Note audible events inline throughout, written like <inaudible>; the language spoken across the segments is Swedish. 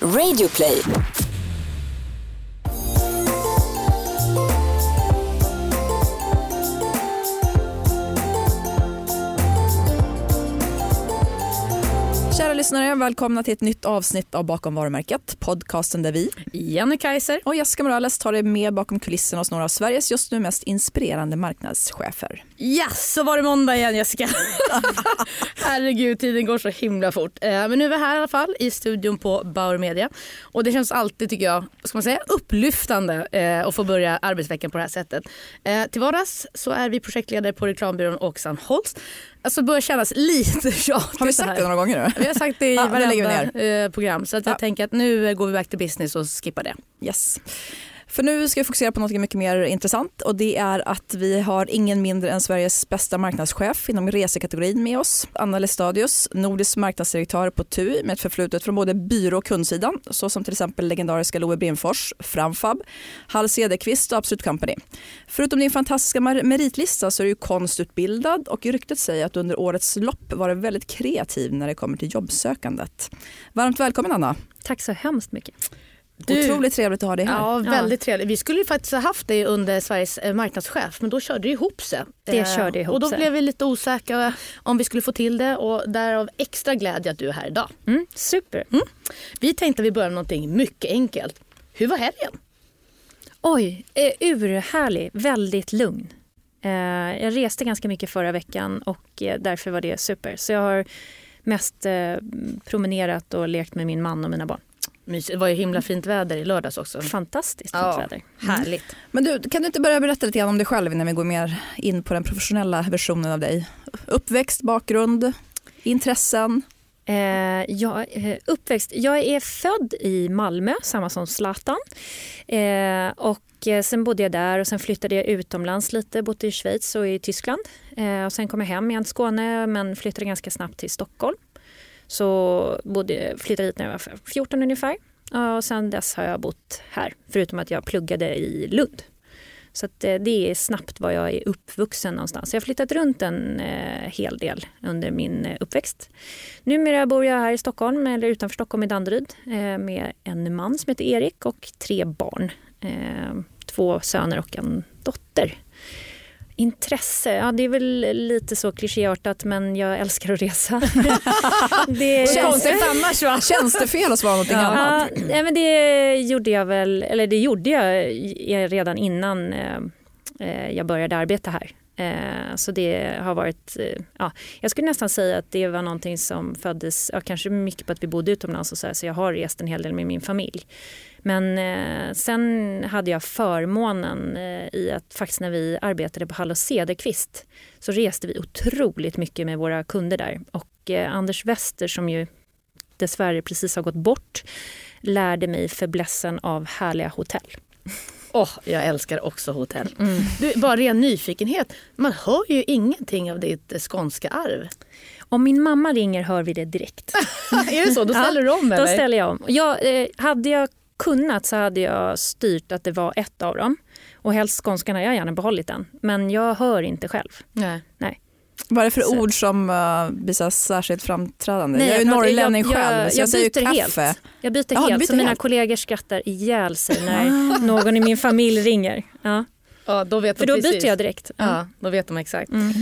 Radioplay. Lyssnare, välkomna till ett nytt avsnitt av Bakom varumärket. Podcasten där vi Jenny Kaiser. och Jessica Morales tar er med bakom kulisserna hos några av Sveriges just nu mest inspirerande marknadschefer. Ja, så var det måndag igen Jessica. <laughs> Herregud, tiden går så himla fort. Eh, Men nu är vi här i alla fall i studion på Bauer Media. Och det känns alltid, tycker jag, ska man säga, upplyftande eh, att få börja arbetsveckan på det här sättet. Eh, Till vardags så är vi projektledare på reklambyrån Åkesson Holst. Alltså börjar kännas lite <laughs> tjatigt Har vi sagt det några gånger nu? Vi har sagt det i <laughs> Ja, varenda eh, program. Så att jag Ja. tänker att nu går vi back to business och skippar det. Yes. För nu ska vi fokusera på något mycket mer intressant och det är att vi har ingen mindre än Sveriges bästa marknadschef inom resekategorin med oss. Anna Lestadius, nordisk marknadsdirektör på TUI med ett förflutet från både byrå och kundsidan såsom till exempel legendariska Loe Brimfors, Framfab, Hall Cederqvist och Absolut Company. Förutom din fantastiska mer- meritlista så är du konstutbildad och ryktet säger att du under årets lopp varit väldigt kreativ när det kommer till jobbsökandet. Varmt välkommen Anna. Tack så hemskt mycket. Du- Otroligt trevligt att ha dig här. Ja, väldigt trevligt. Vi skulle ju faktiskt ha haft dig under Sveriges eh, marknadschef men då körde det ihop sig. Det Eh, körde ihop Och då sig. blev vi lite osäkra om vi skulle få till det och därav extra glädje att du är här idag. Mm, super. Vi tänkte att vi börjar med någonting mycket enkelt. Hur var helgen? Oj, eh, urhärlig, väldigt lugn. Eh, jag reste ganska mycket förra veckan och eh, därför var det super. Så jag har mest promenerat och lekt med min man och mina barn. Mysigt. Det var ju himla fint väder i lördags också. Fantastiskt fint Ja. väder. Härligt. Men du, kan du inte börja berätta lite grann om dig själv innan vi går mer in på den professionella versionen av dig? Uppväxt, bakgrund, intressen? Eh, jag, eh, uppväxt. Jag är född i Malmö, samma som Zlatan. Eh, och eh, sen bodde jag där och sen flyttade jag utomlands lite, bodde i Schweiz och i Tyskland. Eh, och sen kom jag hem igen till Skåne men flyttade ganska snabbt till Stockholm. Så bodde, flyttade hit när jag var 14 ungefär. Och sen dess har jag bott här, förutom att jag pluggade i Lund. Så att, eh, det är snabbt var jag är uppvuxen någonstans. Jag har flyttat runt en eh, hel del under min eh, uppväxt. Numera bor jag här i Stockholm, eller utanför Stockholm i Danderyd eh, med en man som heter Erik och tre barn. Eh, två söner och en dotter. Intresse, ja det är väl lite så klichéartat men jag älskar att resa. <laughs> det Konstigt annars va? Känns det fel att svara någonting annat? Ja, nej, men det gjorde jag väl, eller det gjorde jag redan innan eh, eh, jag började arbeta här. Eh, så det har varit, eh, ja, jag skulle nästan säga att det var någonting som föddes, ja, kanske mycket på att vi bodde utomlands och så, här, så jag har rest en hel del med min familj. Men eh, sen hade jag förmånen eh, i att faktiskt när vi arbetade på Hall och Cederqvist så reste vi otroligt mycket med våra kunder där. Och eh, Anders Wester som ju dessvärre precis har gått bort lärde mig fäblessen av härliga hotell. Åh, jag älskar också hotell. Du, bara ren nyfikenhet. Man hör ju ingenting av ditt skånska arv. Om min mamma ringer hör vi det direkt. <laughs> är det så? Då <laughs> ställer du om eller? Då ställer jag om. Jag, eh, hade jag kunnat så hade jag styrt att det var ett av dem. Och helst skånskan har jag gärna behållit den. Men jag hör inte själv. Nej. Vad är det för Så- ord som uh, blir så särskilt framträdande? Nej, jag är ju norrlänning jag- själv jag- så jag, jag säger kaffe. helt. Jag byter du helt, byter så mina helt. kollegor skrattar ihjäl sig när någon i min familj ringer. Ja. Ja, då vet För då precis. byter jag direkt. Ja, då vet de exakt. Mm.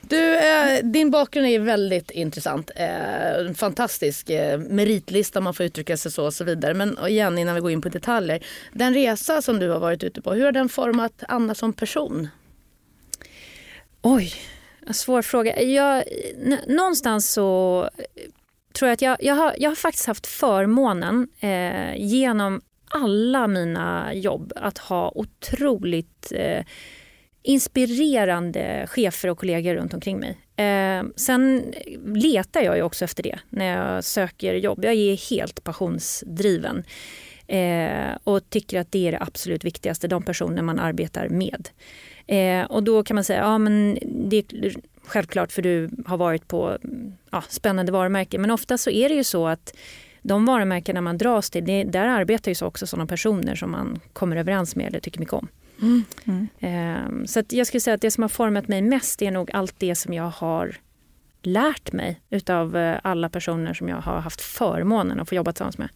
Du, eh, din bakgrund är väldigt intressant. Eh, fantastisk eh, meritlista om man får uttrycka sig så och så vidare. Men igen innan vi går in på detaljer. Den resa som du har varit ute på, hur har den format Anna som person? Oj, svår fråga. Jag, någonstans så tror jag att jag, jag, har, jag har faktiskt haft förmånen eh, genom alla mina jobb att ha otroligt eh, inspirerande chefer och kollegor runt omkring mig. Eh, sen letar jag ju också efter det när jag söker jobb. Jag är helt passionsdriven eh, och tycker att det är det absolut viktigaste, de personer man arbetar med. Eh, och då kan man säga, ja men det är självklart för du har varit på ja, spännande varumärken. Men ofta så är det ju så att de varumärkena man dras till, det, där arbetar ju så också sådana personer som man kommer överens med eller tycker mycket om. Eh, så att jag skulle säga att det som har format mig mest är nog allt det som jag har lärt mig utav eh, alla personer som jag har haft förmånen att få jobba tillsammans med.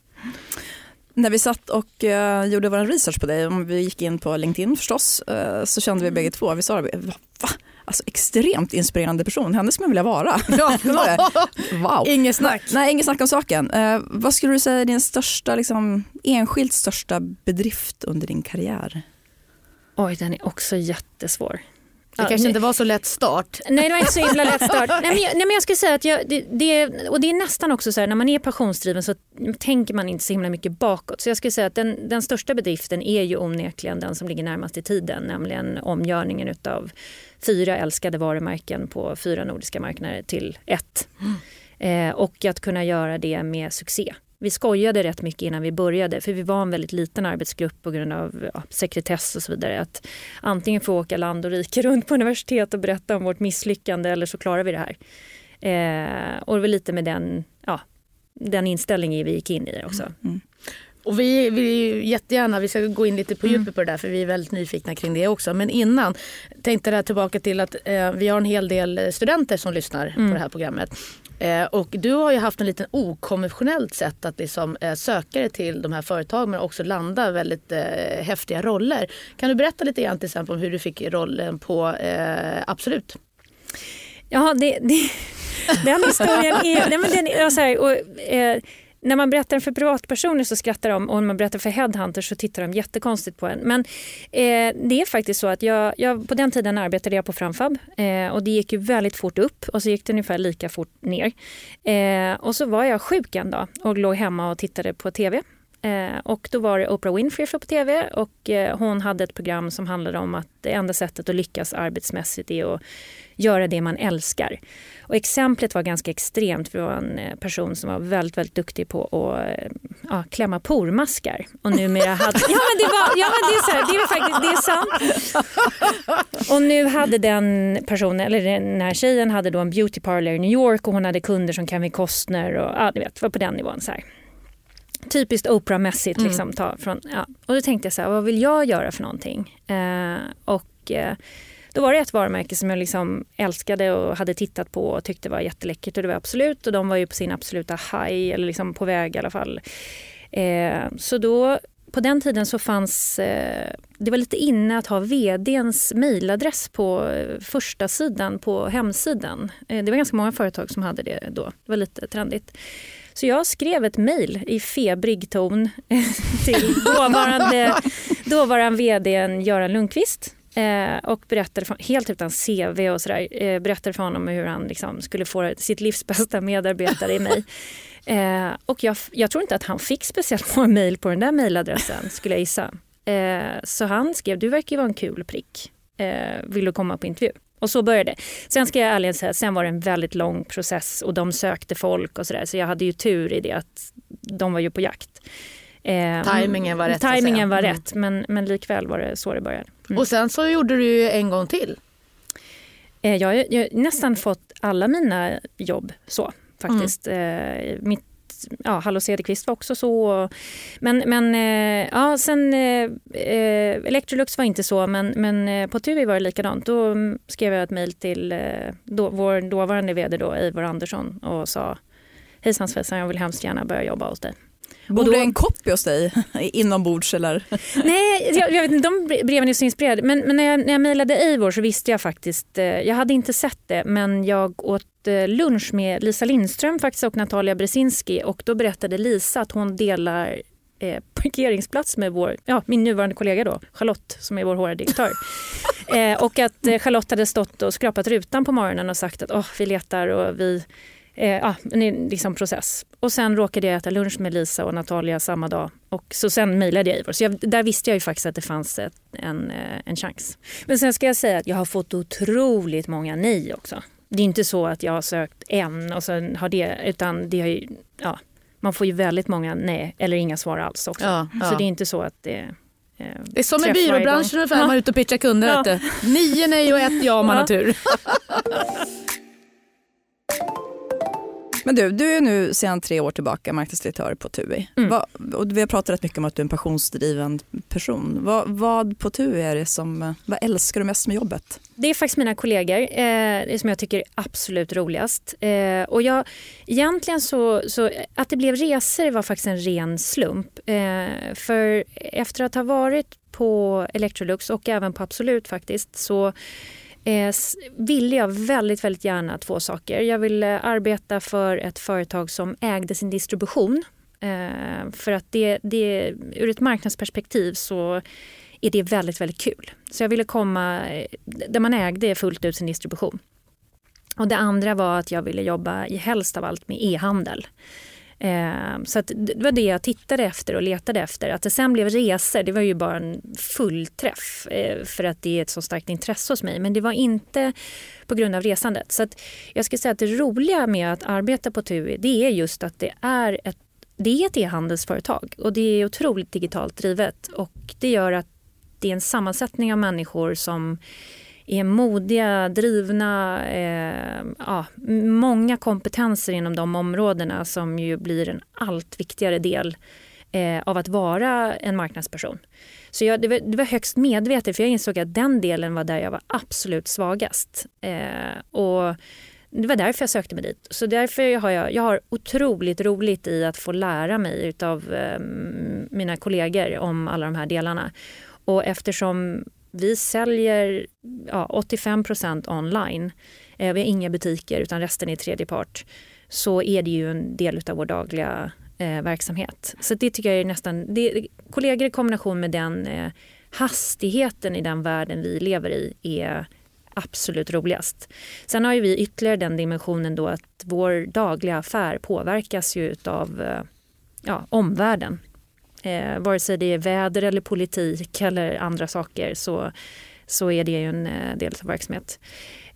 När vi satt och uh, gjorde vår research på dig, om vi gick in på LinkedIn förstås, uh, så kände vi mm. bägge två, vi sa det, va? Alltså extremt inspirerande person, henne skulle jag vilja vara. <laughs> <laughs> Ja. wow. Inget snack. Nej, inget snack om saken. Uh, vad skulle du säga är din största, liksom, enskilt största bedrift under din karriär? Oj, den är också jättesvår. Det kanske inte var så lätt start. Nej, det var inte så himla lätt start. nej, men jag, nej, men jag skulle säga att jag, det, det, och det är nästan också så här, när man är passionsdriven så tänker man inte så himla mycket bakåt. Så jag skulle säga att den, den största bedriften är ju onekligen den som ligger närmast i tiden, nämligen omgörningen av fyra älskade varumärken på fyra nordiska marknader till ett. Mm. Eh, och att kunna göra det med succé. Vi skojade rätt mycket innan vi började för vi var en väldigt liten arbetsgrupp på grund av ja, sekretess och så vidare. Att antingen få åka land och rike <laughs> runt på universitet och berätta om vårt misslyckande eller så klarar vi det här. Eh, och det var lite med den, ja, den inställningen vi gick in i också. Mm. mm. Och vi vill jättegärna, vi ska gå in lite på djupet mm. på det där för vi är väldigt nyfikna kring det också. Men innan tänkte jag tillbaka till att eh, vi har en hel del studenter som lyssnar mm. på det här programmet. Eh, och du har ju haft en liten okonventionellt sätt att liksom, eh, söka dig till de här företagen men också landa väldigt eh, häftiga roller. Kan du berätta lite grann till exempel om hur du fick rollen på eh, Absolut? Ja, det, det, den historien är... <laughs> Nej, men den, är så här, och, eh, när man berättar för privatpersoner så skrattar de och när man berättar för headhunters så tittar de jättekonstigt på en. Men eh, det är faktiskt så att jag, jag, på den tiden arbetade jag på Framfab eh, och det gick ju väldigt fort upp och så gick det ungefär lika fort ner. Eh, och så var jag sjuk en dag och låg hemma och tittade på tv Eh, och då var det Oprah Winfrey på tv och eh, hon hade ett program som handlade om att det enda sättet att lyckas arbetsmässigt är att göra det man älskar. Och exemplet var ganska extremt för det var en eh, person som var väldigt, väldigt duktig på att eh, ja, klämma pormaskar. Och numera hade... <laughs> Ja men det, var, ja, men det, är, så här, det är faktiskt det är sant. Och nu hade den personen, eller den här tjejen hade då en beauty parlor i New York och hon hade kunder som Kevin Costner och ja, du vet, var på den nivån. Så här typiskt Oprah-mässigt. Mm. Liksom, ta från, ja. Och då tänkte jag så här, vad vill jag göra för någonting? Eh, och eh, då var det ett varumärke som jag liksom älskade och hade tittat på och tyckte var jätteläckert och det var Absolut och de var ju på sin absoluta high eller liksom på väg i alla fall. Eh, så då på den tiden så fanns eh, det var lite inne att ha vdns mejladress på eh, första sidan på hemsidan. Eh, det var ganska många företag som hade det då. Det var lite trendigt. Så jag skrev ett mejl i febrig ton <laughs> till dåvarande, dåvarande vd Göran Lundqvist eh, och berättade, för, helt utan CV och sådär, eh, berättade för honom hur han liksom skulle få sitt livs bästa medarbetare i mig. <laughs> Eh, och jag, jag, tror inte att han fick speciellt många mejl på den där mejladressen skulle jag gissa. Så han skrev, du verkar ju vara en kul prick. Vill du komma på intervju? Och så började det. Sen ska jag ärligen säga, sen var det en väldigt lång process och de sökte folk och sådär. Så jag hade ju tur i det att de var ju på jakt. Eh, timingen var rätt. Timingen var mm. rätt men, men likväl var det så det började. Mm. Och sen så gjorde du ju en gång till. Eh, jag har nästan fått alla mina jobb så faktiskt. Mm. Eh, mitt ja, Hallå Cederqvist var också så. Men, men eh, ja, sen eh, eh, Electrolux var inte så, men, men eh, på TUI var det likadant. Då skrev jag ett mejl till då, vår dåvarande vd då, Eivor Andersson och sa Hejsan svejsan, jag vill hemskt gärna börja jobba hos dig. Bor det en copy hos dig <laughs> inombords eller? <laughs> Nej, jag, jag vet inte, de breven är så inspirerade. Men, men när jag, när jag mejlade Eivor så visste jag faktiskt, eh, jag hade inte sett det, men jag åt eh, lunch med Lisa Lindström faktiskt och Natalia Brzezinski och då berättade Lisa att hon delar eh, parkeringsplats med vår, ja, min nuvarande kollega då, Charlotte som är vår HR-direktör. <laughs> eh, och att eh, Charlotte hade stått och skrapat rutan på morgonen och sagt att oh, vi letar och vi ja, en liksom process. Och sen råkade jag äta lunch med Lisa och Natalia samma dag. Och så sen mejlade jag Ivor. Så jag, där visste jag ju faktiskt att det fanns ett, en, eh, en chans. Men sen ska jag säga att jag har fått otroligt många nej också. Det är inte så att jag har sökt en och sen har det, utan det har ju, ja, man får ju väldigt många nej eller inga svar alls också. Ja, ja. Så det är inte så att det eh, det är som i byråbranschen ungefär, ja. man är ute och pitchar kunder. Ja. Nio nej och ett ja om man har tur. <laughs> Men du, du är nu sedan tre år tillbaka marknadsdirektör på TUI. Mm. Vad, och vi har pratat rätt mycket om att du är en passionsdriven person. Vad, vad på TUI är det som, vad älskar du mest med jobbet? Det är faktiskt mina kollegor eh, som jag tycker är absolut roligast. Eh, och jag, egentligen så, så, att det blev resor var faktiskt en ren slump. Eh, för efter att ha varit på Electrolux och även på Absolut faktiskt så eh, ville jag väldigt, väldigt gärna två saker. Jag ville eh, arbeta för ett företag som ägde sin distribution. Eh, för att det, det, ur ett marknadsperspektiv så är det väldigt, väldigt kul. Så jag ville komma eh, där man ägde fullt ut sin distribution. Och det andra var att jag ville jobba i helst av allt med e-handel. Eh, så att det var det jag tittade efter och letade efter. Att det sen blev resor, det var ju bara en fullträff eh, för att det är ett så starkt intresse hos mig. Men det var inte på grund av resandet. Så att jag skulle säga att det roliga med att arbeta på TUI det är just att det är ett det är ett e-handelsföretag och det är otroligt digitalt drivet och det gör att det är en sammansättning av människor som är modiga, drivna, eh, ja, många kompetenser inom de områdena som ju blir en allt viktigare del eh, av att vara en marknadsperson. Så jag, det, var, det var högst medvetet för jag insåg att den delen var där jag var absolut svagast. Eh, och det var därför jag sökte mig dit. Så därför har jag, jag har otroligt roligt i att få lära mig av eh, mina kollegor om alla de här delarna. Och eftersom vi säljer ja, 85% online, eh, vi har inga butiker utan resten är tredje part, så är det ju en del av vår dagliga eh, verksamhet. Så det tycker jag är nästan, det, kollegor i kombination med den eh, hastigheten i den världen vi lever i är absolut roligast. Sen har ju vi ytterligare den dimensionen då att vår dagliga affär påverkas ju av eh, ja, omvärlden. Eh, vare sig det är väder eller politik eller andra saker så, så är det ju en eh, del av verksamhet.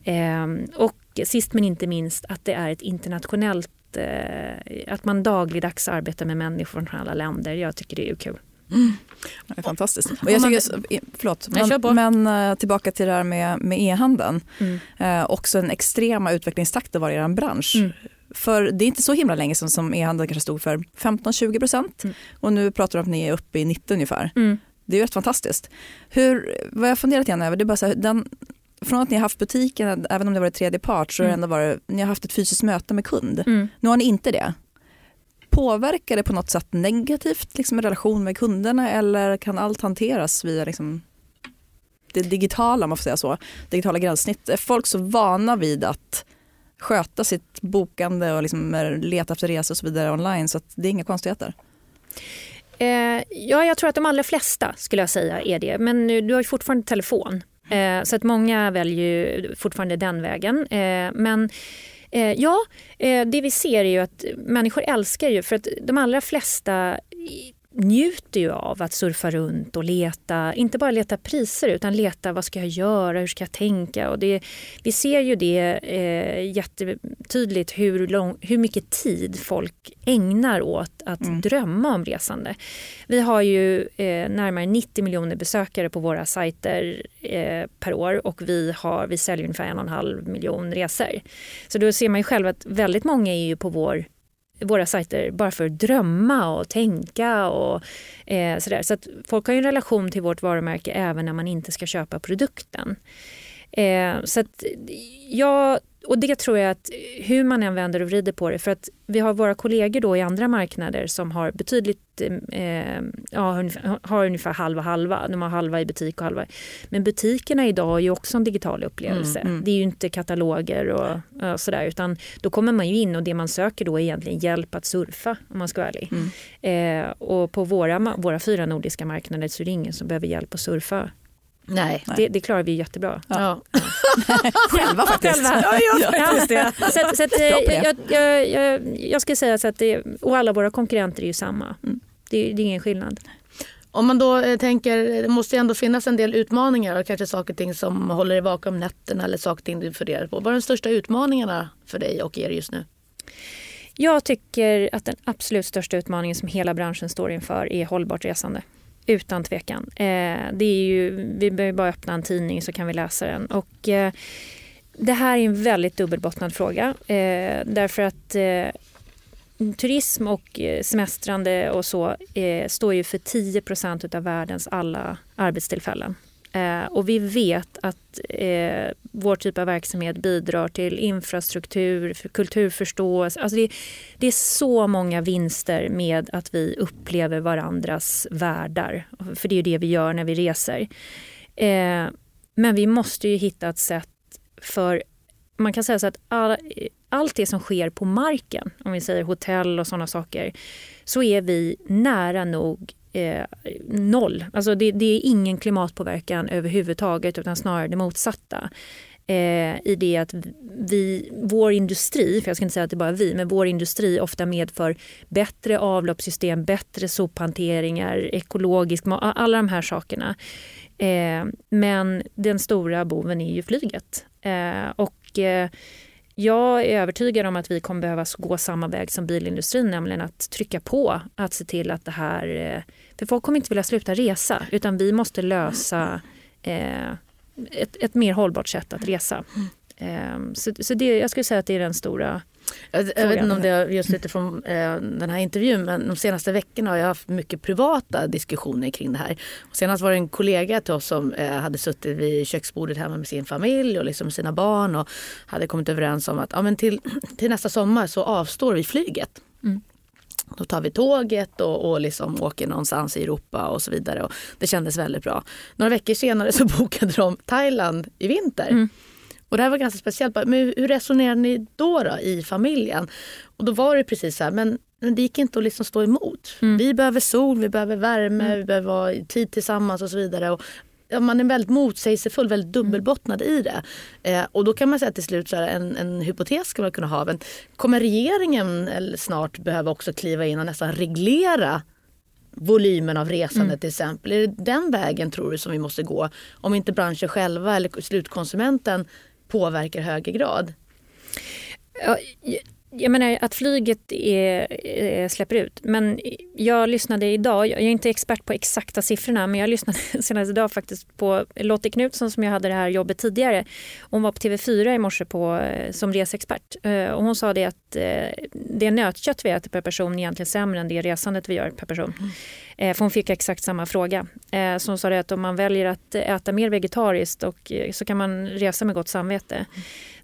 Eh, och sist men inte minst att det är ett internationellt, eh, att man dagligdags arbetar med människor från alla länder. Jag tycker det är kul. Det är fantastiskt. Och jag tycker, förlåt, men, men eh, tillbaka till det här med, med e-handeln. Mm. Eh, också en extrema utvecklingstakten var i er bransch. Mm. För det är inte så himla länge sedan som e-handeln kanske stod för 15-20 procent. Mm. Och nu pratar du om att ni är uppe i 90 ungefär. Mm. Det är ju rätt fantastiskt. Hur, vad jag funderat igen över, det är bara så här, den, från att ni har haft butiken, även om det varit tredje part, så har det Mm. ändå varit, ni har haft ett fysiskt möte med kund. Mm. Nu har ni inte det. Påverkar det på något sätt negativt liksom, i relation med kunderna eller kan allt hanteras via liksom, det digitala, om man får säga så, digitala gränssnitt? Är folk så vana vid att sköta sitt bokande och liksom eh, leta efter resor och så vidare online så att det är inga konstigheter? Eh, ja, jag tror att de allra flesta skulle jag säga är det. Men nu, du har ju fortfarande telefon. Eh, så att många väljer ju fortfarande den vägen. Eh, men eh, ja, eh, det vi ser är ju att människor älskar ju för att de allra flesta njuter ju av att surfa runt och leta, inte bara leta priser utan leta vad ska jag göra, hur ska jag tänka? Och det, vi ser ju det eh, jättetydligt hur, lång, hur mycket tid folk ägnar åt att Mm. drömma om resande. Vi har ju eh, närmare 90 miljoner besökare på våra sajter eh, per år och vi, har, vi säljer ungefär en och en halv miljon resor. Så då ser man ju själv att väldigt många är ju på vår våra sajter bara för att drömma och tänka och eh, sådär. Så att folk har ju en relation till vårt varumärke även när man inte ska köpa produkten. Eh, så att jag, och det tror jag att hur man än vänder och vrider på det, för att vi har våra kollegor då i andra marknader som har betydligt, eh, ja, ungefär- har ungefär halva halva. De har halva i butik och halva. Men butikerna idag är ju också en digital upplevelse. Mm, mm. Det är ju inte kataloger och, och sådär, utan då kommer man ju in och det man söker då är egentligen hjälp att surfa om man ska vara ärlig. Mm. Eh, och på våra, våra fyra nordiska marknader så är det ingen som behöver hjälp att surfa. Nej. Nej. Det, det klarar vi jättebra. Ja. <laughs> Själva faktiskt. Själva. faktiskt det. Så, att- så att, eh, jag, jag, jag, jag ska säga så att det, och alla våra konkurrenter är ju samma. Mm. Det, det är ingen skillnad. Om man då eh, tänker, det måste ju ändå finnas en del utmaningar och kanske saker och ting som håller dig vaken om nätterna eller saker och ting du funderar på. Vad är de största utmaningarna för dig och er just nu? Jag tycker att den absolut största utmaningen som hela branschen står inför är hållbart resande. Utan tvekan. Eh, det är ju, vi behöver bara öppna en tidning så kan vi läsa den. Och, eh, det här är en väldigt dubbelbottnad fråga. Eh, därför att eh, turism och eh, semestrande och så eh, står ju för 10% av världens alla arbetstillfällen. Eh, och vi vet att eh, vår typ av verksamhet bidrar till infrastruktur, för kulturförståelse. Alltså det, det, är så många vinster med att vi upplever varandras världar. För det är ju det vi gör när vi reser. Eh, men vi måste ju hitta ett sätt för man kan säga så att all, allt det som sker på marken, om vi säger hotell och sådana saker, så är vi nära nog eh, noll. Alltså det, det, är ingen klimatpåverkan överhuvudtaget utan snarare det motsatta. Eh, I det att vi, vår industri, för jag ska inte säga att det är bara vi, men vår industri ofta medför bättre avloppssystem, bättre sophanteringar, ekologisk alla de här sakerna. Eh, men den stora boven är ju flyget. Eh, och eh, jag är övertygad om att vi kommer behöva gå samma väg som bilindustrin, nämligen att trycka på att se till att det här... Eh, för folk kommer inte vilja sluta resa, utan vi måste lösa eh, ett, ett mer hållbart sätt att resa. Eh, så, så det, jag skulle säga att det är den stora jag, jag vet inte om det är just utifrån eh, den här intervjun men de senaste veckorna har jag haft mycket privata diskussioner kring det här. Och senast var det en kollega till oss som eh, hade suttit vid köksbordet hemma med sin familj och liksom sina barn och hade kommit överens om att ja, men till, till nästa sommar så avstår vi flyget. Mm. Då tar vi tåget och, och liksom åker någonstans i Europa och så vidare. Och det kändes väldigt bra. Några veckor senare så <laughs> bokade de Thailand i vinter. Mm. Och det här var ganska speciellt. Men hur resonerade ni då, då i familjen? Och då var det precis så här, men, men det gick inte att liksom stå emot. Mm. Vi behöver sol, vi behöver värme, mm. vi behöver tid tillsammans och så vidare. Och, man är väldigt motsägelsefull, väldigt dubbelbottnad mm. i det. Eh, och då kan man säga till slut, så här, en, en hypotes ska man kunna ha. Men kommer regeringen eller snart behöva också kliva in och nästan reglera volymen av resande mm. till exempel. Är det den vägen tror du som vi måste gå? Om inte branschen själva eller slutkonsumenten påverkar högre grad? Ja, jag menar att flyget är, släpper ut. Men jag lyssnade idag, jag är inte expert på exakta siffrorna, men jag lyssnade <laughs> senast idag faktiskt på Lottie Knutsson som jag hade det här jobbet tidigare. Hon var på TV4 i morse på, eh, som resexpert eh, och hon sa det att eh, det nötkött vi äter per person är egentligen sämre än det resandet vi gör per person. Mm. För hon fick exakt samma fråga. Så hon sa det att om man väljer att äta mer vegetariskt och, så kan man resa med gott samvete. Mm.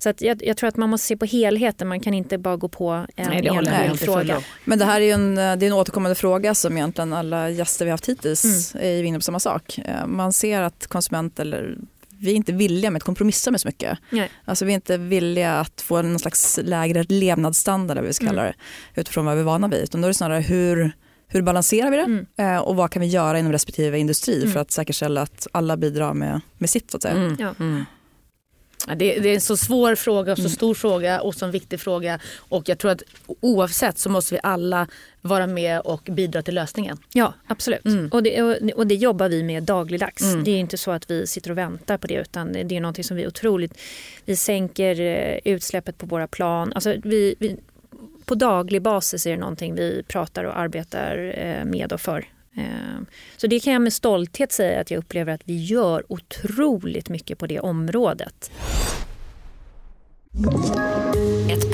Så att jag, jag, tror att man måste se på helheten. Man kan inte bara gå på en Nej, enskild fråga. Men det här är en, det är en återkommande fråga som egentligen alla gäster vi haft hittills mm. är inne på samma sak. Eh, man ser att konsumenter eller vi är inte villiga med att kompromissa med så mycket. Nej. Alltså vi är inte villiga att få någon slags lägre levnadsstandard, vi ska kalla mm. det, utifrån vad vi är vana vid. Utan då är det snarare hur, hur balanserar vi det mm. Eh, och vad kan vi göra inom respektive industri mm. för att säkerställa att alla bidrar med, med sitt. Så att säga. Mm. Ja. Mm. Det, det, är en så svår fråga, så mm. stor fråga och så viktig fråga. Och jag tror att oavsett så måste vi alla vara med och bidra till lösningen. Ja, absolut. Mm. Och, det, och, och, det jobbar vi med dagligdags. Mm. Det är inte så att vi sitter och väntar på det utan det är någonting som vi otroligt... Vi sänker eh, utsläppet på våra plan. Alltså vi, vi, på daglig basis är det någonting vi pratar och arbetar eh, med och för. Ehm, så det kan jag med stolthet säga att jag upplever att vi gör otroligt mycket på det området.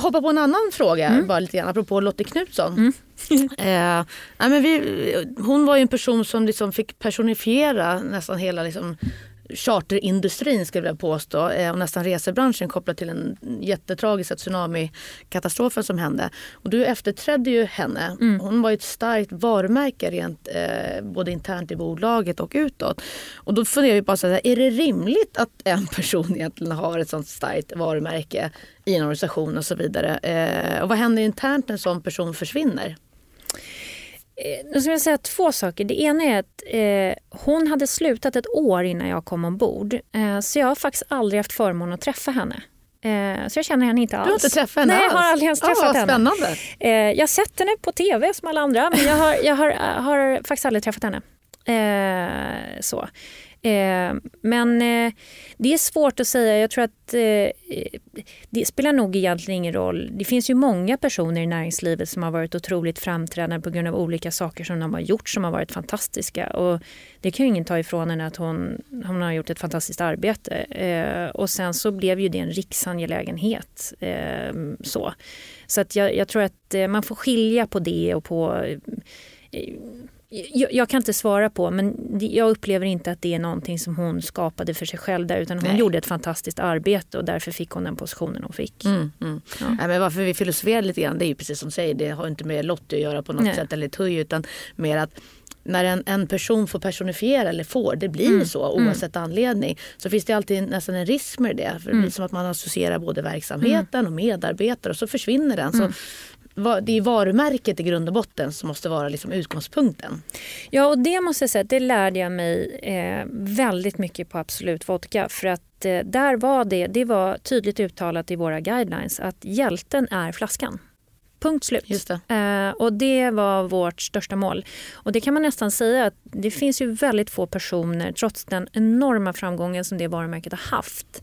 hoppa på en annan fråga, mm. bara lite grann, apropå Lotte Knutsson. Mm. <laughs> eh, men vi, hon var ju en person som liksom fick personifiera nästan hela liksom, charterindustrin skulle jag påstå eh, och nästan resebranschen kopplat till den jättetragiska tsunamikatastrofen som hände. Och du efterträdde ju henne. Mm. Hon var ett starkt varumärke rent eh, både internt i bolaget och utåt. Och då funderar vi bara så här, är det rimligt att en person egentligen har ett sånt starkt varumärke i en organisation och så vidare? Eh, och vad händer internt när en sån person försvinner? Eh, nu ska jag säga två saker. Det ena är att eh, hon hade slutat ett år innan jag kom ombord. Eh, så jag har faktiskt aldrig haft förmånen att träffa henne. Eh, så jag känner henne inte alls. Du har inte träffat henne Nej, alls? jag har aldrig ens träffat henne. Spännande. Eh, jag har sett henne på tv som alla andra men jag har, jag har, har faktiskt aldrig träffat henne. Eh, så. Eh, men eh, det är svårt att säga. Jag tror att eh, det spelar nog egentligen ingen roll. Det finns ju många personer i näringslivet som har varit otroligt framträdande på grund av olika saker som de har gjort som har varit fantastiska. Och det kan ju ingen ta ifrån henne att hon, hon har gjort ett fantastiskt arbete. Eh, och sen så blev ju det en riksangelägenhet. Eh, så så att jag, jag tror att eh, man får skilja på det och på eh, jag, jag, kan inte svara på men jag upplever inte att det är någonting som hon skapade för sig själv där utan hon Nej. gjorde ett fantastiskt arbete och därför fick hon den positionen hon fick. Mm, mm. Ja. Nej, men varför vi filosoferar lite grann det är ju precis som du säger det har inte med Lottie att göra på något Nej. sätt eller Tuj utan mer att när en, en person får personifiera eller får, det blir mm. så mm. oavsett mm. anledning, så finns det alltid nästan en risk med det. För det blir mm. som att man associerar både verksamheten mm. och medarbetare och så försvinner den. Så det är varumärket i grund och botten som måste vara liksom utgångspunkten. Ja, och det måste jag säga, det lärde jag mig eh, väldigt mycket på Absolut Vodka. För att eh, där var det, det var tydligt uttalat i våra guidelines att hjälten är flaskan. Punkt slut. Just det. Eh, och det var vårt största mål. Och det kan man nästan säga att det finns ju väldigt få personer, trots den enorma framgången som det varumärket har haft,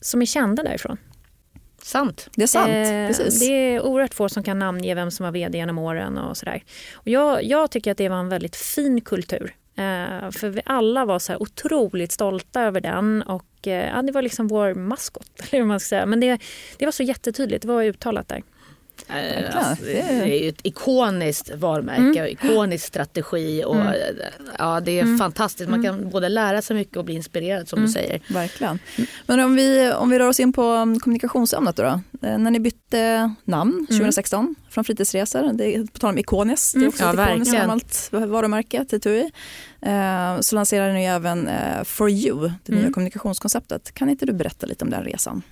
som är kända därifrån. Sant. Det är sant. Eh, Precis. Det är oerhört få som kan namnge vem som var vd genom åren och sådär. Och jag, jag tycker att det var en väldigt fin kultur. Eh, för vi alla var så otroligt stolta över den och eh, ja, det var liksom vår maskot. <laughs> Eller man ska säga. Men det, det var så jättetydligt, det var uttalat där. Eh, alltså, det är ju ett ikoniskt varumärke mm. ikonisk strategi. Och, mm. ja, det är mm. fantastiskt. Man kan mm. både lära sig mycket och bli inspirerad som du mm. säger. Verkligen. Men om vi, om vi rör oss in på um, kommunikationsämnet då, då. Eh, när ni bytte namn 2016 från Fritidsresor, det är på tal om ikoniskt, det är också ja, ett ikoniskt gammalt varumärke till TUI. Eh, så lanserade ni även For You, det nya kommunikationskonceptet. Kan inte du berätta lite om den resan?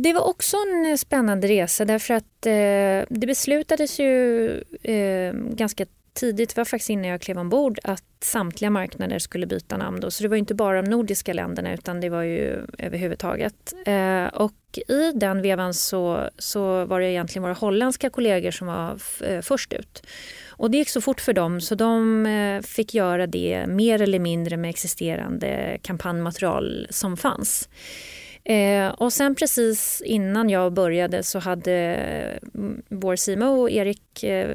Det var också en eh, spännande resa därför att eh, det beslutades ju eh, ganska tidigt, det var faktiskt innan jag klev ombord, att samtliga marknader skulle byta namn. Då. Så det var inte bara de nordiska länderna utan det var ju överhuvudtaget. Eh, och i den vevan så, så var det egentligen våra holländska kollegor som var eh, först ut. Och det gick så fort för dem så de eh, fick göra det mer eller mindre med existerande kampanjmaterial som fanns. Eh, och sen precis innan jag började så hade mm, vår CMO Erik eh,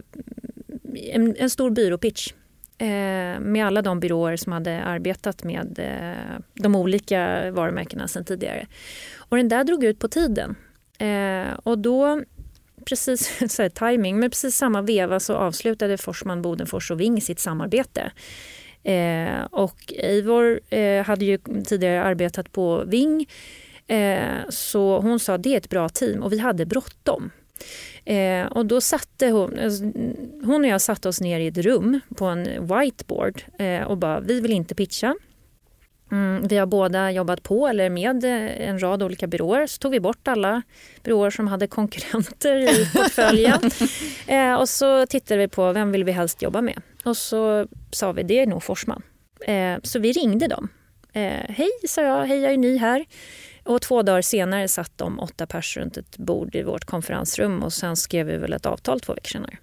en, en, stor byråpitch eh, med alla de byråer som hade arbetat med eh, de olika varumärkena sen tidigare. Och den där drog ut på tiden. Eh, och då precis <laughs> så här, timing, men precis samma veva så avslutade Forsman, Bodenfors och Ving sitt samarbete. Eh, och Eivor eh, hade ju tidigare arbetat på Ving så hon sa det är ett bra team och vi hade bråttom. Eh, och då satte hon, alltså, hon och jag satte oss ner i ett rum på en whiteboard eh, och bara vi vill inte pitcha. Mm, vi har båda jobbat på eller med eh, en rad olika byråer. Så tog vi bort alla byråer som hade konkurrenter i <laughs> portföljen. eh, och så tittade vi på vem vill vi helst jobba med. Och så sa vi det är nog Forsman. Eh, så vi ringde dem. Eh, hej, sa jag. Hej, jag är ny här. Och två dagar senare satt de åtta personer runt ett bord i vårt konferensrum och sen skrev vi väl ett avtal två veckor senare.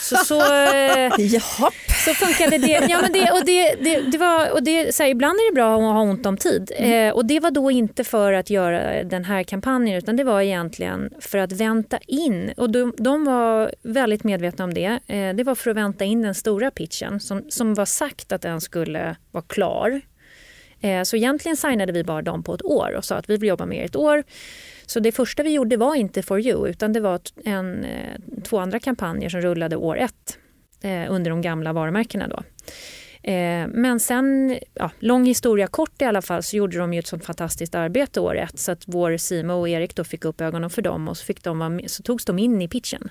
Så, så, <laughs> så funkade det. Ja, men det, och det, det, det var, och det, så här, ibland är det bra att ha ont om tid. Mm. Eh, och Det var då inte för att göra den här kampanjen utan det var egentligen för att vänta in. Och de, de var väldigt medvetna om det. Eh, det var för att vänta in den stora pitchen som, som var sagt att den skulle vara klar Eh, så egentligen signade vi bara dem på ett år och sa att vi vill jobba med er ett år. Så det första vi gjorde var inte For You utan det var en, eh, två andra kampanjer som rullade år ett eh, under de gamla varumärkena. Då. Eh, men sen, ja, lång historia kort i alla fall, så gjorde de ju ett sånt fantastiskt arbete år ett så att vår Simo och Erik då fick upp ögonen för dem och så, fick de, så togs de in i pitchen.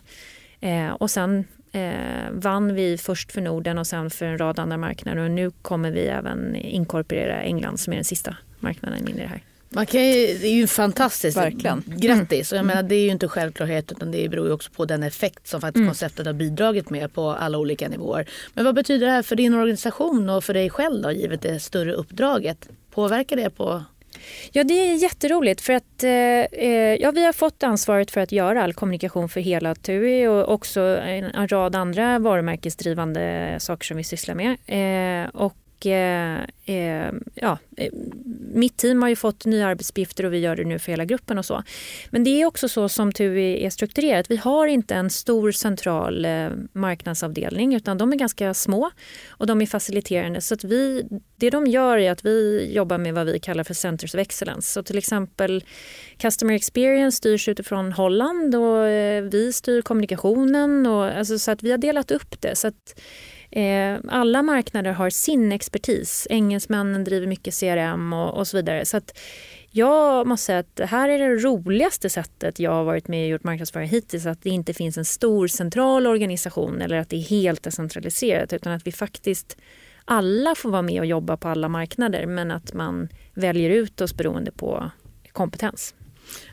Eh, och sen eh, vann vi först för Norden och sen för en rad andra marknader och nu kommer vi även inkorporera England som är den sista marknaden in i det här. Man kan ju, det är ju fantastiskt. Verkligen. Grattis. Och jag menar, det är ju inte självklarhet utan det beror ju också på den effekt som faktiskt mm. konceptet har bidragit med på alla olika nivåer. Men vad betyder det här för din organisation och för dig själv då, givet det större uppdraget? Påverkar det på Ja, det är jätteroligt för att eh, eh, ja, vi har fått ansvaret för att göra all kommunikation för hela TUI och också en, en rad andra varumärkesdrivande saker som vi sysslar med. Eh, och eh, eh, ja, eh, mitt team har ju fått nya arbetsuppgifter och vi gör det nu för hela gruppen och så. Men det är också så som TUI är strukturerat. Vi har inte en stor central eh, marknadsavdelning utan de är ganska små och de är faciliterande. Så att vi, det de gör är att vi jobbar med vad vi kallar för Centers of Excellence. Så till exempel Customer Experience styrs utifrån Holland och eh, vi styr kommunikationen. Och, alltså, så att vi har delat upp det. Så att, Eh, alla marknader har sin expertis. Engelsmännen driver mycket CRM och, och så vidare. Så att jag måste säga att det här är det roligaste sättet jag har varit med och gjort marknadsföring hittills. Att det inte finns en stor central organisation eller att det är helt decentraliserat utan att vi faktiskt alla får vara med och jobba på alla marknader men att man väljer ut oss beroende på kompetens.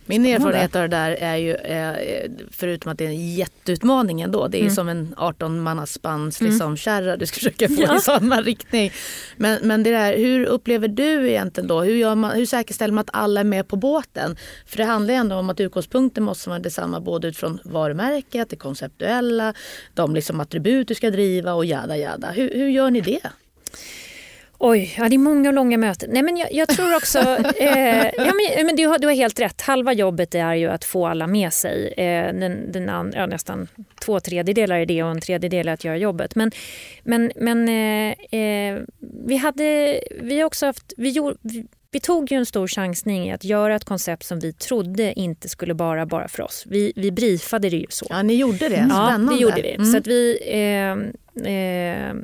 Min erfarenhet av det där är ju, eh, förutom att det är en jätteutmaning ändå, det är mm. som en 18 mannaspans mm. liksom, kärra du ska försöka få ja. i samma riktning. Men, men det där, hur upplever du egentligen då, hur, man, hur säkerställer man att alla är med på båten? För det handlar ändå om att utgångspunkten måste vara detsamma både utifrån varumärket, det konceptuella, de liksom attribut du ska driva och jada jada. Hur, hur gör ni det? Oj, ja, det är många och långa möten. Nej, men jag, jag tror också... <laughs> Eh, ja, men, men du, har, du har helt rätt. Halva jobbet är ju att få alla med sig. Eh, den, den andra, ja, nästan två tredjedelar är det och en tredjedel är att göra jobbet. Men, men, men eh, eh vi hade... Vi har också haft... Vi, gjorde, vi, vi tog ju en stor chansning i att göra ett koncept som vi trodde inte skulle vara bara för oss. Vi, vi briefade det ju så. Ja, ni gjorde det. Spännande. Ja, det gjorde vi. Mm. Så att vi, eh, eh,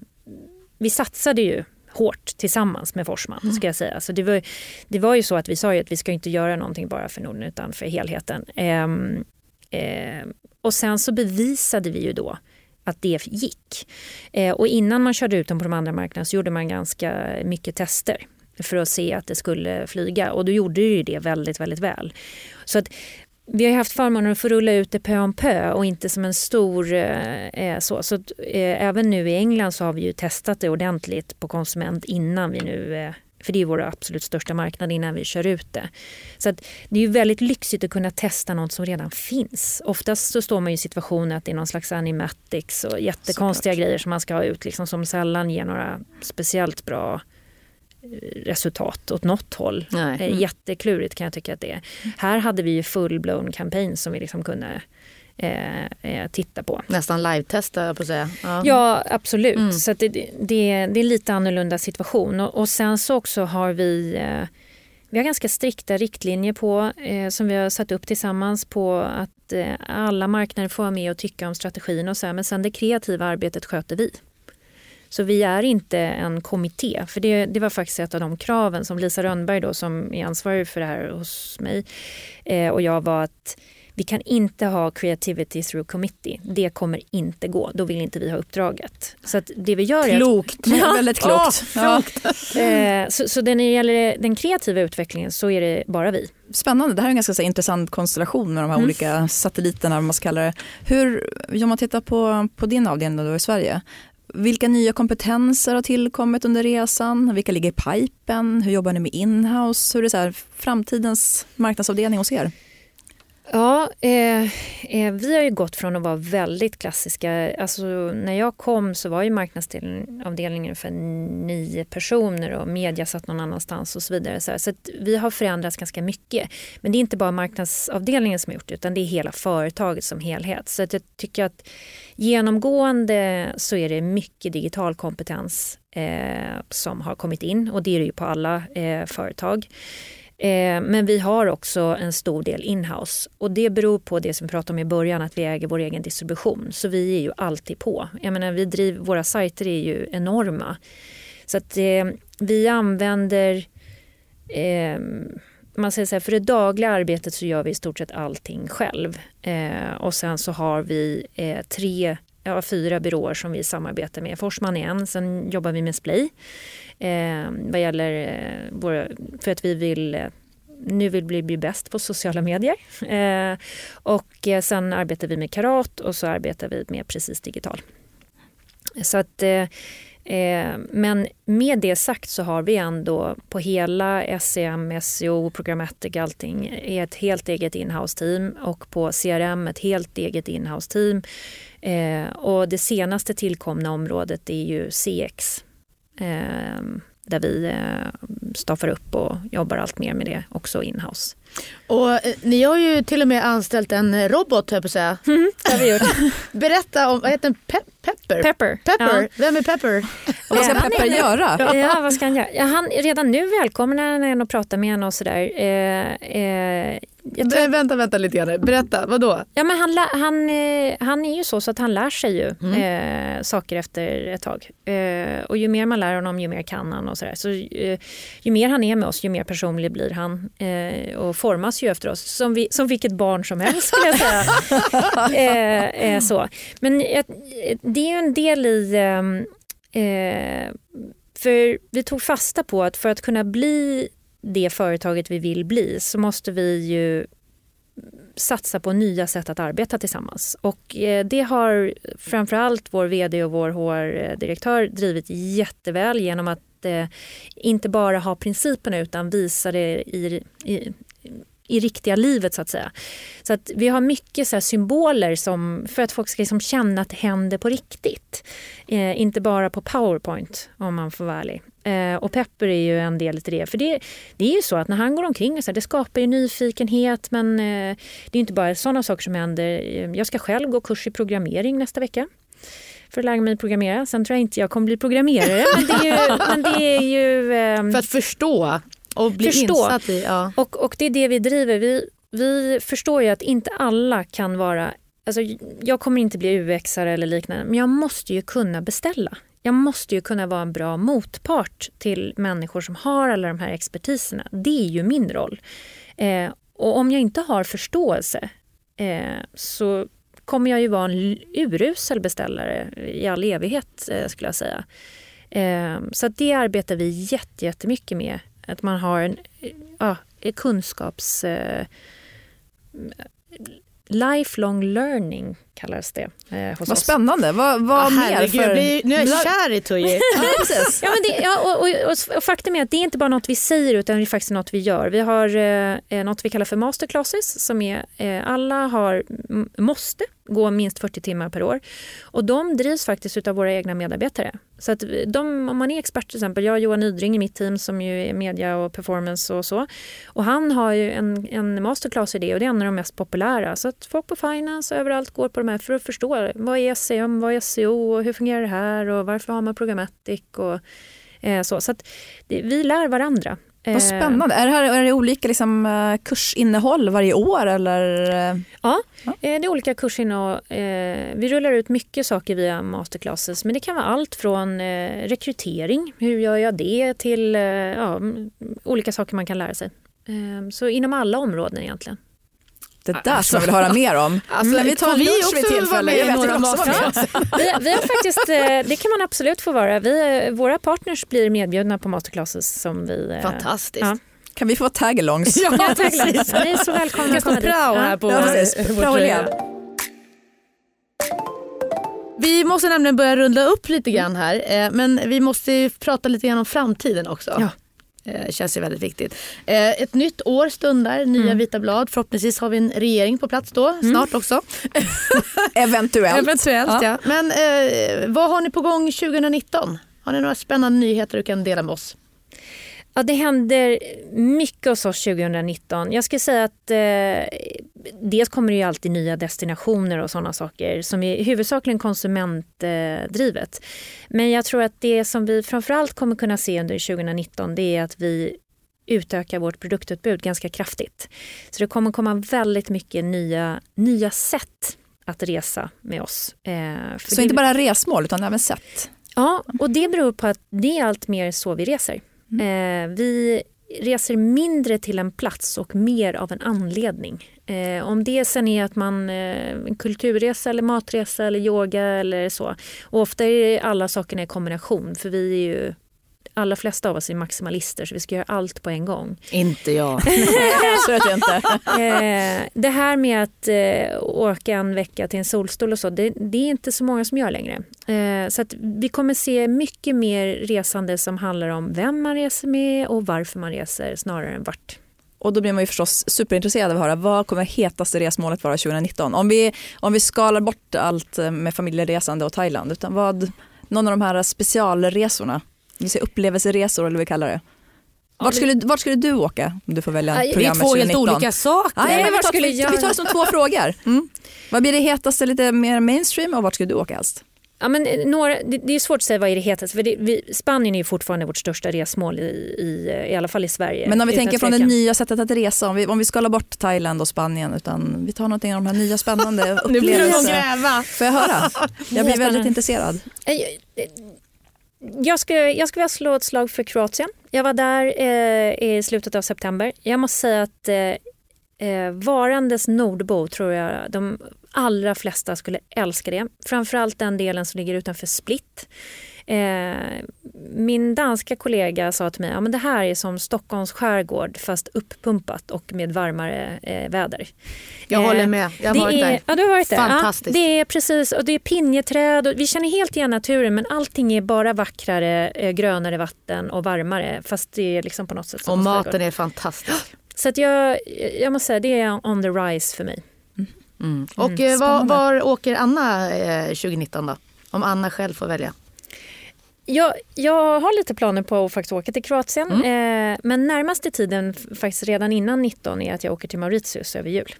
vi satsade ju hårt tillsammans med Forsman. Mm. Ska jag säga. Så det, var, det var ju så att vi sa att vi ska inte göra någonting bara för Norden utan för helheten. Ehm, eh, och sen så bevisade vi ju då att det gick. Eh, och innan man körde ut dem på de andra marknaderna så gjorde man ganska mycket tester för att se att det skulle flyga och då gjorde det ju det väldigt, väldigt väl. Så att vi har haft förmånen att få rulla ut det pö om pö och inte som en stor eh, eh så. så eh, även nu i England så har vi ju testat det ordentligt på konsument innan vi nu eh, för det är vår absolut största marknad innan vi kör ut det. Så att det är ju väldigt lyxigt att kunna testa något som redan finns. Oftast så står man i situationen att det är någon slags animatics och jättekonstiga Såklart. grejer som man ska ha ut liksom, som sällan ger några speciellt bra resultat åt något håll. Nej. Mm. Jätteklurigt kan jag tycka att det är. Här hade vi ju full-blown campaign som vi liksom kunde eh, eh, titta på. Nästan live-testa på att säga. Ja, ja absolut. Mm. Så det, det, det, är en lite annorlunda situation. Och, och sen så också har vi eh, vi har ganska strikta riktlinjer på eh, som vi har satt upp tillsammans på att eh, alla marknader får vara med och tycka om strategin och så här, men sen det kreativa arbetet sköter vi. Så vi är inte en kommitté. För det, det var faktiskt ett av de kraven som Lisa Rönnberg då, som är ansvarig för det här hos mig eh, och jag var att vi kan inte ha creativity through committee. Det kommer inte gå. Då vill inte vi ha uppdraget. Så det vi gör är klokt. Att, <laughs> ja, väldigt klokt. Oh, ja. eh, så, så när det gäller den kreativa utvecklingen så är det bara vi. Spännande. Det här är en ganska så, intressant konstellation med de här mm. olika satelliterna. Man ska kalla det. Hur, om man tittar på, på din avdelning då i Sverige. Vilka nya kompetenser har tillkommit under resan? Vilka ligger i pipen? Hur jobbar ni med inhouse? Hur är det så här, framtidens marknadsavdelning hos er? Ja, eh, eh, vi har ju gått från att vara väldigt klassiska. Alltså, när jag kom så var ju marknadsavdelningen för nio personer och media satt någon annanstans och så vidare. Så, så vi har förändrats ganska mycket. Men det är inte bara marknadsavdelningen som har gjort det utan det är hela företaget som helhet. Så att jag tycker att genomgående så är det mycket digital kompetens eh, som har kommit in och det är det ju på alla eh, företag. Eh, men vi har också en stor del inhouse och det beror på det som vi pratade om i början att vi äger vår egen distribution. Så vi är ju alltid på. Jag menar, vi driver, våra sajter är ju enorma. Så att eh, vi använder eh, man säger så här, för det dagliga arbetet så gör vi i stort sett allting själv. Eh, och sen så har vi eh, tre, ja, fyra byråer som vi samarbetar med. Forsman är en, sen jobbar vi med Splay eh, vad gäller eh, våra, för att vi vill eh, nu vill vi bli bäst på sociala medier. Eh, och eh, sen arbetar vi med Karat och så arbetar vi med Precis Digital. Så att eh, eh men med det sagt så har vi ändå på hela SEM, SEO, programmatic, allting eh, ett helt eget inhouse-team och på CRM ett helt eget inhouse-team. Eh, och det senaste tillkomna området är ju CX. Eh, där vi eh, staffar upp och jobbar allt mer med det också inhouse. Och eh, ni har ju till och med anställt en robot, höll på att säga. Mm, <laughs> det har vi gjort. <laughs> Berätta om, vad heter den? Pe Pepper? Pepper. Pepper. Ja. Vem är Pepper? Och vad ska Pepper göra? Ja, vad ska han göra? Ja, han, redan nu välkomnar han en och pratar med henne och sådär. Eh, eh, tror... Vänta, vänta lite grann. Berätta, vadå? Ja, men han, han, eh, han är ju så, så att han lär sig ju mm. eh, saker efter ett tag. Eh, och ju mer man lär honom, ju mer kan han och sådär. Så, eh, ju mer han är med oss, ju mer personlig blir han. Eh, och formas ju efter oss, som, vi, som vilket barn som helst skulle jag säga. <laughs> Eh, så. Men det är ju en del i ehm, Eh, för vi tog fasta på att för att kunna bli det företaget vi vill bli så måste vi ju satsa på nya sätt att arbeta tillsammans. Och eh, det har framförallt vår vd och vår HR-direktör drivit jätteväl genom att eh, inte bara ha principerna utan visa det i, i, i riktiga livet så att säga. Så att vi har mycket så symboler som, för att folk ska liksom känna att det händer på riktigt. Eh, inte bara på powerpoint om man får vara ärlig. Eh, och Pepper är ju en del i det. För det, det är ju så att när han går omkring, så här, det skapar ju nyfikenhet men eh, det är inte bara sådana saker som händer. Jag ska själv gå kurs i programmering nästa vecka för att lära mig programmera. Sen tror jag inte jag kommer bli programmerare. men det är ju... Det är ju <laughs> eh, för att förstå och bli förstå. insatt i. Ja. Och, och det är det vi driver. Vi, vi förstår ju att inte alla kan vara Alltså, jag kommer inte bli UXare eller liknande men jag måste ju kunna beställa. Jag måste ju kunna vara en bra motpart till människor som har alla de här expertiserna. Det är ju min roll. Eh, och om jag inte har förståelse eh, så kommer jag ju vara en urusel beställare i all evighet eh, skulle jag säga. Eh, så det arbetar vi jättemycket med att man har en ja, kunskaps... Eh, lifelong learning kallas det eh, hos Vad oss. spännande. Vad, vad ah, mer? För... nu är jag kär i Tuji. <laughs> ja, ja, ja, och, och, och, faktum är att det är inte bara något vi säger utan det är faktiskt något vi gör. Vi har eh, eh något vi kallar för masterclasses som är eh, alla har, måste gå minst 40 timmar per år. Och de drivs faktiskt av våra egna medarbetare. Så att de, om man är expert till exempel, jag har Johan Nydring i mitt team som ju är media och performance och så. Och han har ju en, en masterclass i det och det är en av de mest populära. Så att folk på finance och överallt går på de här för att förstå vad är SEM, vad är SEO och hur fungerar det här och varför har man programmatic och eh, så. Så att det, vi lär varandra. Vad spännande. Är det, här, är det olika liksom, eh, kursinnehåll varje år? Eller? Ja, ja. Eh, det är olika kursinnehåll. Vi rullar ut mycket saker via masterclasses men det kan vara allt från rekrytering, hur gör jag det, till ja, olika saker man kan lära sig. Så inom alla områden egentligen. Det där alltså, som jag vill höra mer om. Alltså, mm, vi tar vi lunch vid tillfälle. Jag vet, också vi, vi har faktiskt, eh, det kan man absolut få vara. Vi, våra partners blir medbjudna på masterclasses. Som vi, eh, Fantastiskt. Ja. Kan vi få tagalongs? Ja, <laughs> ja tagalongs. Ni är så välkomna att komma dit. här på ja, vår, vår Vi måste nämligen börja runda upp lite grann här. Eh, men vi måste prata lite grann om framtiden också. Ja. Eh, känns ju väldigt viktigt. Eh, ett nytt år stundar, nya mm. vita blad. Förhoppningsvis har vi en regering på plats då, mm. snart också. <laughs> Eventuellt. Eventuellt ja. ja. Men eh, vad har ni på gång 2019? Har ni några spännande nyheter du kan dela med oss? Ja, det händer mycket hos oss 2019. Jag ska säga att eh, dels kommer det ju alltid nya destinationer och sådana saker som är huvudsakligen konsumentdrivet. Eh, Men jag tror att det som vi framförallt kommer kunna se under 2019 det är att vi utökar vårt produktutbud ganska kraftigt. Så det kommer komma väldigt mycket nya, nya sätt att resa med oss. Eh, så det... inte bara resmål utan även sätt? Ja, och det beror på att det är allt mer så vi reser. Mm. Eh, vi reser mindre till en plats och mer av en anledning. Eh, om det sen är att man eh, en kulturresa eller matresa eller yoga eller så. Och ofta är alla sakerna i kombination för vi är ju allra flesta av oss är maximalister så vi ska göra allt på en gång. Inte jag. <laughs> det inte. Eh, det här med att eh, åka en vecka till en solstol och så, det, det är inte så många som gör längre. Eh, så vi kommer se mycket mer resande som handlar om vem man reser med och varför man reser snarare än vart. Och då blir man ju förstås superintresserad av att höra vad kommer hetaste resmålet vara 2019? Om vi, om vi skalar bort allt med familjeresande och Thailand, utan vad, någon av de här specialresorna, vi säger upplevelseresor eller vad vi kallar det. Vart skulle, vart skulle du åka om du får välja programmet 2019? Det är två helt olika saker. Skulle vi, vi tar det som två frågor. Mm. Vad blir det hetaste lite mer mainstream och vart skulle du åka helst? Ja, men eh, några, det, det, är svårt att säga vad är det hetaste. För det, vi, Spanien är fortfarande vårt största resmål i, i, eh, i alla fall i Sverige. Men om vi tänker från det nya sättet att resa, om vi, om vi skalar bort Thailand och Spanien utan vi tar någonting av de här nya spännande upplevelserna. <laughs> nu blir det gräva. Får jag höra? <laughs> Jag blir väldigt intresserad. Jag skulle, jag ska vilja slå ett slag för Kroatien. Jag var där eh, i slutet av september. Jag måste säga att eh, eh varandes nordbo tror jag de allra flesta skulle älska det. Framförallt den delen som ligger utanför Split. Eh, min danska kollega sa till mig att ja, det här är som Stockholms skärgård fast upppumpat och med varmare eh, väder. Jag eh, håller med, jag har varit är, där. Ja, du har varit där. Fantastiskt. Ja, det är precis, och det är pinjeträd och vi känner helt igen naturen men allting är bara vackrare, eh, grönare vatten och varmare fast det är liksom på något sätt Och maten skärgård. är fantastisk. <gasps> Så att jag, jag måste säga det är on the rise för mig. Mm. Och mm. var, var, åker Anna eh, 2019 då? Om Anna själv får välja. Jag, jag har lite planer på att faktiskt åka till Kroatien. Mm. Eh, men närmaste tiden, faktiskt redan innan 19, är att jag åker till Mauritius över jul.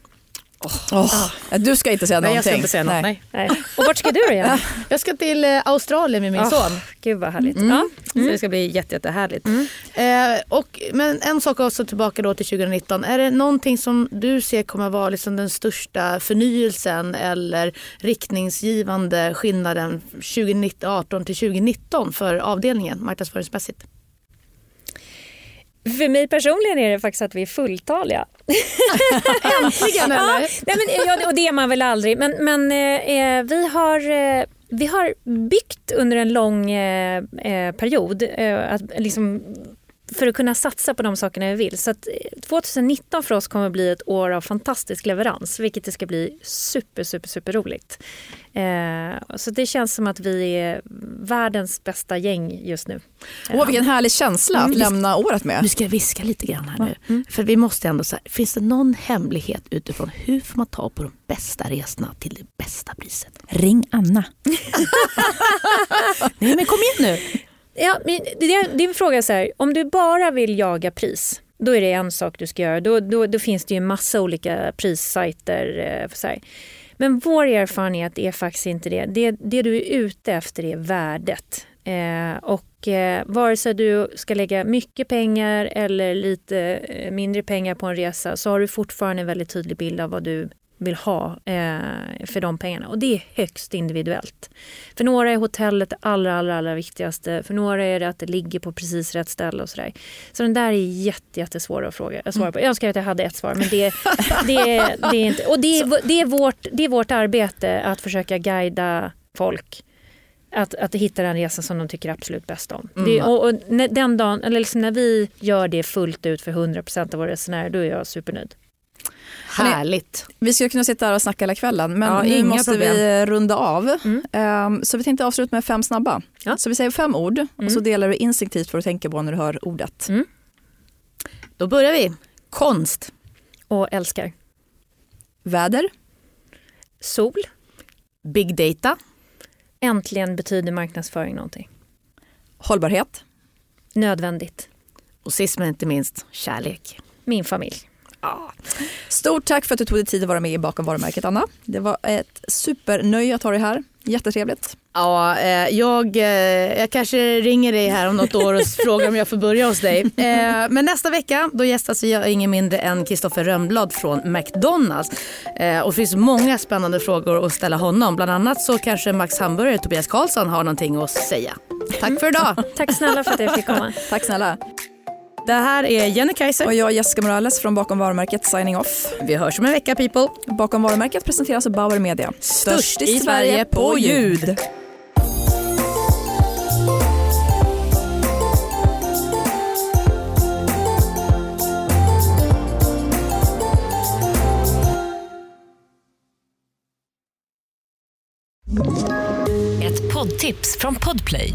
Oh. Oh. Du ska inte säga nej, någonting. Jag ska inte säga något, nej. nej. Och vart ska du då igen? <laughs> jag ska till eh, Australien med min oh. son. Gud vad härligt. Mm. Ja, mm. Så det ska bli jätte, jättehärligt. Mm. Eh, och, men en sak också tillbaka då till 2019. Är det någonting som du ser kommer vara liksom den största förnyelsen eller riktningsgivande skillnaden 2018 till 2019 för avdelningen marknadsföringsmässigt? För mig personligen är det faktiskt att vi är fulltaliga. Äntligen eller? Ja, nej, men, ja, och det är man väl aldrig. Men, men eh, vi har eh, vi har byggt under en lång eh, eh period eh, att, liksom, för att kunna satsa på de sakerna vi vill. Så 2019 för oss kommer att bli ett år av fantastisk leverans vilket det ska bli super, super, super roligt. Eh, så det känns som att vi är världens bästa gäng just nu. Åh, vilken härlig känsla att mm. lämna året med. Nu ska jag viska lite grann här nu. Mm. För vi måste ändå säga, finns det någon hemlighet utifrån hur får man ta på de bästa resorna till det bästa priset? Ring Anna. <laughs> Nej men kom igen nu. Ja, din fråga är så här, om du bara vill jaga pris, då är det en sak du ska göra. Då, då, då finns det ju en massa olika prissajter. Eh, så här. Men vår erfarenhet är faktiskt inte det. Det, det du är ute efter är värdet. Eh, och eh, vare sig du ska lägga mycket pengar eller lite eh, mindre pengar på en resa så har du fortfarande en väldigt tydlig bild av vad du vill ha eh, för de pengarna. Och det är högst individuellt. För några är hotellet det allra, allra, allra viktigaste. För några är det att det ligger på precis rätt ställe och sådär. Så den där är jätte, jättesvår att fråga, svara på. Jag önskar att jag hade ett svar men det, <laughs> det, det är inte... Och det är, det, är vårt, det är vårt arbete att försöka guida folk att, att hitta den resan som de tycker absolut bäst om. Mm. Det, och, och, den dagen, eller liksom när vi gör det fullt ut för 100% av våra resenärer, då är jag supernöjd. Härligt. Vi skulle kunna sitta här och snacka hela kvällen men ja, nu måste problem. vi runda av. Mm. Um, så vi tänkte avsluta med fem snabba. Ja. Så vi säger fem ord mm. och så mm. delar du instinktivt vad du tänker på när du hör ordet. Mm. Då börjar vi. Konst. Och älskar. Väder. Sol. Big data. Äntligen betyder marknadsföring någonting. Hållbarhet. Nödvändigt. Och sist men inte minst, kärlek. Min familj. Ja. Stort tack för att du tog dig tid att vara med bakom varumärket Anna. Det var ett supernöje att ha dig här. Jättetrevligt. Ja, eh, jag, eh, jag kanske ringer dig här om något år och <laughs> frågar om jag får börja hos dig. Eh, men nästa vecka då gästas jag ingen mindre än Kristoffer Rönnblad från McDonalds. Och det finns många spännande frågor att ställa honom. Bland annat så kanske Max Hamburgare Tobias Karlsson har någonting att säga. Tack för idag. <laughs> Tack snälla för att jag fick komma. Tack snälla. Det här är Jenny Kaiser. Och jag Jessica Morales från Bakom varumärket signing off. Vi hörs om en vecka people. Bakom varumärket presenteras av Bauer Media. Störst, i, Sverige på ljud. Ett poddtips från Podplay.